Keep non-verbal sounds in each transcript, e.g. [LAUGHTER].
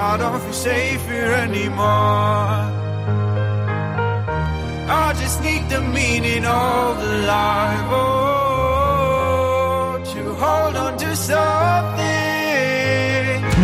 I don't feel safe here anymore. I just need the meaning of the life. Oh, to hold on to something.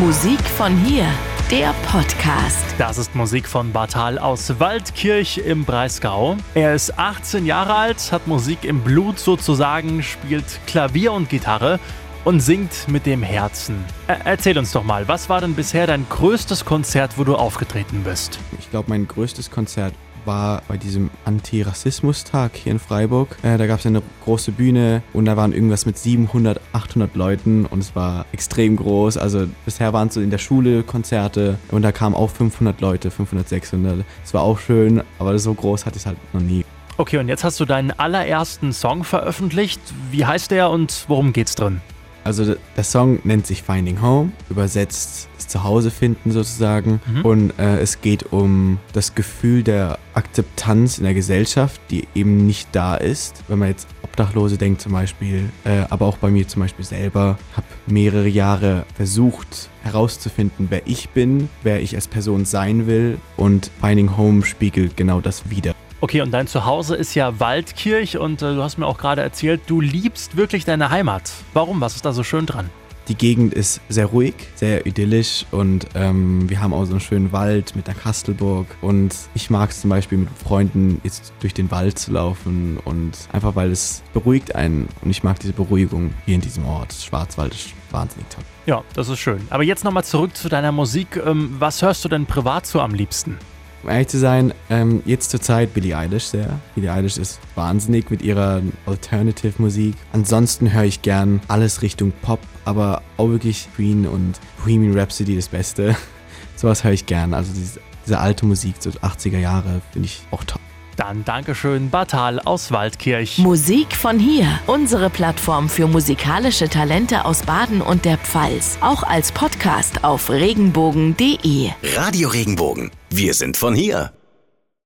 Musik von hier, der Podcast. Das ist Musik von Bartal aus Waldkirch im Breisgau. Er ist 18 Jahre alt, hat Musik im Blut sozusagen, spielt Klavier und Gitarre und singt mit dem Herzen. Er erzähl uns doch mal, was war denn bisher dein größtes Konzert, wo du aufgetreten bist? Ich glaube, mein größtes Konzert war bei diesem Antirassismus-Tag hier in Freiburg. Äh, da gab es eine große Bühne und da waren irgendwas mit 700, 800 Leuten und es war extrem groß. Also bisher waren es so in der Schule Konzerte und da kamen auch 500 Leute, 500, 600. Es war auch schön, aber so groß hatte ich es halt noch nie. Okay, und jetzt hast du deinen allerersten Song veröffentlicht. Wie heißt der und worum geht's drin? Also der Song nennt sich Finding Home, übersetzt das Zuhause finden sozusagen. Und äh, es geht um das Gefühl der Akzeptanz in der Gesellschaft, die eben nicht da ist. Wenn man jetzt Obdachlose denkt zum Beispiel, äh, aber auch bei mir zum Beispiel selber, habe mehrere Jahre versucht herauszufinden, wer ich bin, wer ich als Person sein will. Und Finding Home spiegelt genau das wider. Okay, und dein Zuhause ist ja Waldkirch und äh, du hast mir auch gerade erzählt, du liebst wirklich deine Heimat. Warum? Was ist da so schön dran? Die Gegend ist sehr ruhig, sehr idyllisch und ähm, wir haben auch so einen schönen Wald mit der Kastelburg und ich mag es zum Beispiel mit Freunden jetzt durch den Wald zu laufen und einfach weil es beruhigt einen und ich mag diese Beruhigung hier in diesem Ort. Schwarzwald ist wahnsinnig toll. Ja, das ist schön. Aber jetzt nochmal zurück zu deiner Musik. Ähm, was hörst du denn privat so am liebsten? Um ehrlich zu sein, ähm, jetzt zur Zeit Billie Eilish sehr. Billie Eilish ist wahnsinnig mit ihrer Alternative-Musik. Ansonsten höre ich gern alles Richtung Pop, aber auch wirklich Queen und Bohemian Rhapsody das Beste. [LAUGHS] Sowas höre ich gern. Also diese, diese alte Musik, so 80er Jahre, finde ich auch toll. Dann Dankeschön, Bartal aus Waldkirch. Musik von hier, unsere Plattform für musikalische Talente aus Baden und der Pfalz. Auch als Podcast auf regenbogen.de. Radio Regenbogen. Wir sind von hier.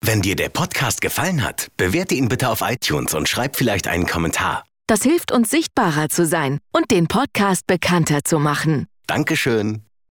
Wenn dir der Podcast gefallen hat, bewerte ihn bitte auf iTunes und schreib vielleicht einen Kommentar. Das hilft uns sichtbarer zu sein und den Podcast bekannter zu machen. Dankeschön.